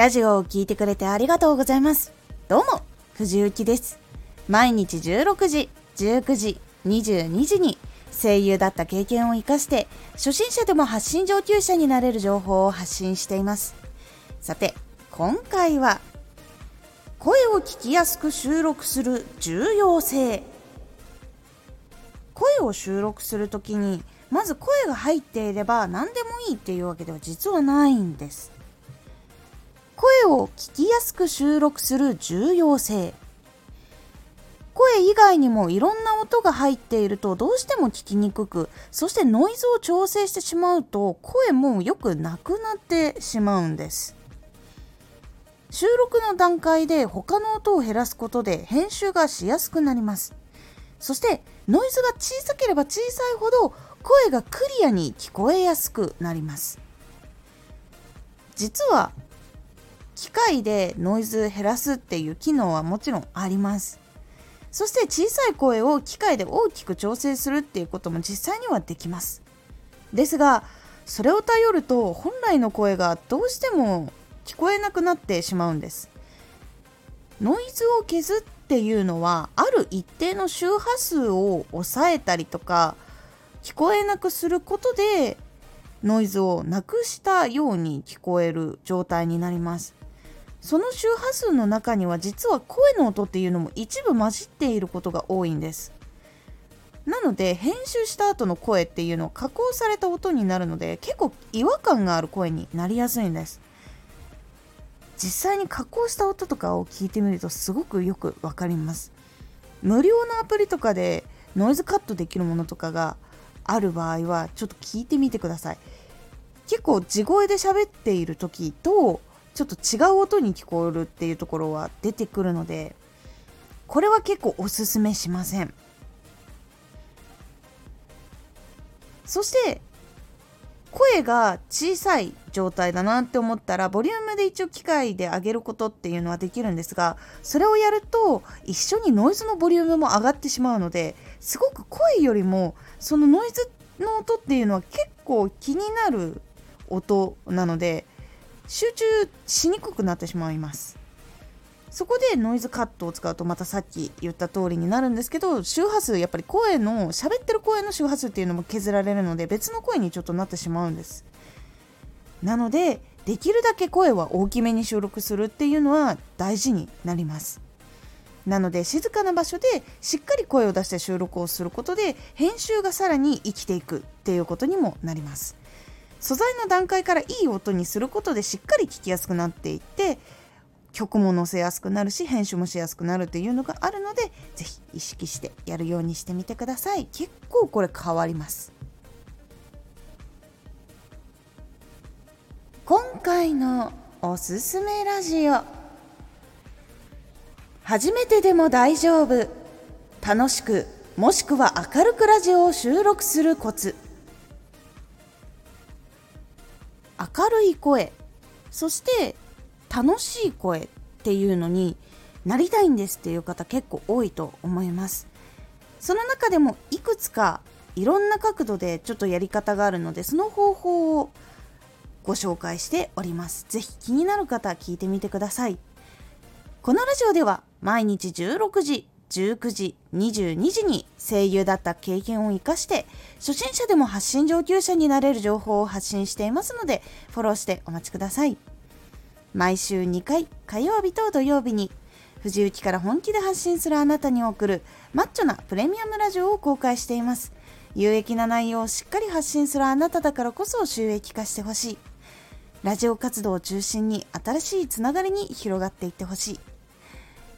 ラジオを聴いてくれてありがとうございます。どうも、藤幸です。毎日16時、19時、22時に声優だった経験を活かして初心者でも発信上級者になれる情報を発信しています。さて、今回は声を聞きやすく収録する重要性声を収録するときにまず声が入っていれば何でもいいっていうわけでは実はないんです声を聞きやすく収録する重要性。声以外にもいろんな音が入っているとどうしても聞きにくくそしてノイズを調整してしまうと声もよくなくなってしまうんです。収録の段階で他の音を減らすことで編集がしやすくなります。そしてノイズが小さければ小さいほど声がクリアに聞こえやすくなります。実は機械でノイズ減らすっていう機能はもちろんあります。そして小さい声を機械で大きく調整するっていうことも実際にはできます。ですがそれを頼ると本来の声がどうしても聞こえなくなってしまうんです。ノイズを消すっていうのはある一定の周波数を抑えたりとか聞こえなくすることでノイズをなくしたように聞こえる状態になります。その周波数の中には実は声の音っていうのも一部混じっていることが多いんです。なので編集した後の声っていうのは加工された音になるので結構違和感がある声になりやすいんです。実際に加工した音とかを聞いてみるとすごくよくわかります。無料のアプリとかでノイズカットできるものとかがある場合はちょっと聞いてみてください。結構地声で喋っている時とちょっと違う音に聞こえるっていうところは出てくるのでこれは結構おすすめしません。そして声が小さい状態だなって思ったらボリュームで一応機械で上げることっていうのはできるんですがそれをやると一緒にノイズのボリュームも上がってしまうのですごく声よりもそのノイズの音っていうのは結構気になる音なので集中しにくくなってしまいます。そこでノイズカットを使うとまたさっき言った通りになるんですけど周波数やっぱり声の喋ってる声の周波数っていうのも削られるので別の声にちょっとなってしまうんです。なのでできるだけ声は大きめに収録するっていうのは大事になります。なので静かな場所でしっかり声を出して収録をすることで編集がさらに生きていくっていうことにもなります。素材の段階からいい音にすることでしっかり聴きやすくなっていって曲も載せやすくなるし編集もしやすくなるというのがあるので是非意識してやるようにしてみてください。結構これ変わります。今回のおすすめラジオ。初めてでも大丈夫。楽しくもしくは明るくラジオを収録するコツ。明るい声。そして楽しい声っていうのになりたいんですっていう方結構多いと思います。その中でもいくつかいろんな角度でちょっとやり方があるのでその方法をご紹介しております。是非気になる方聞いてみてください。このラジオでは毎日16時19時22時に声優だった経験を生かして初心者でも発信上級者になれる情報を発信していますのでフォローしてお待ちください。毎週2回火曜日と土曜日に藤雪から本気で発信するあなたに送るマッチョなプレミアムラジオを公開しています。有益な内容をしっかり発信するあなただからこそ収益化してほしい。ラジオ活動を中心に新しいつながりに広がっていってほしい。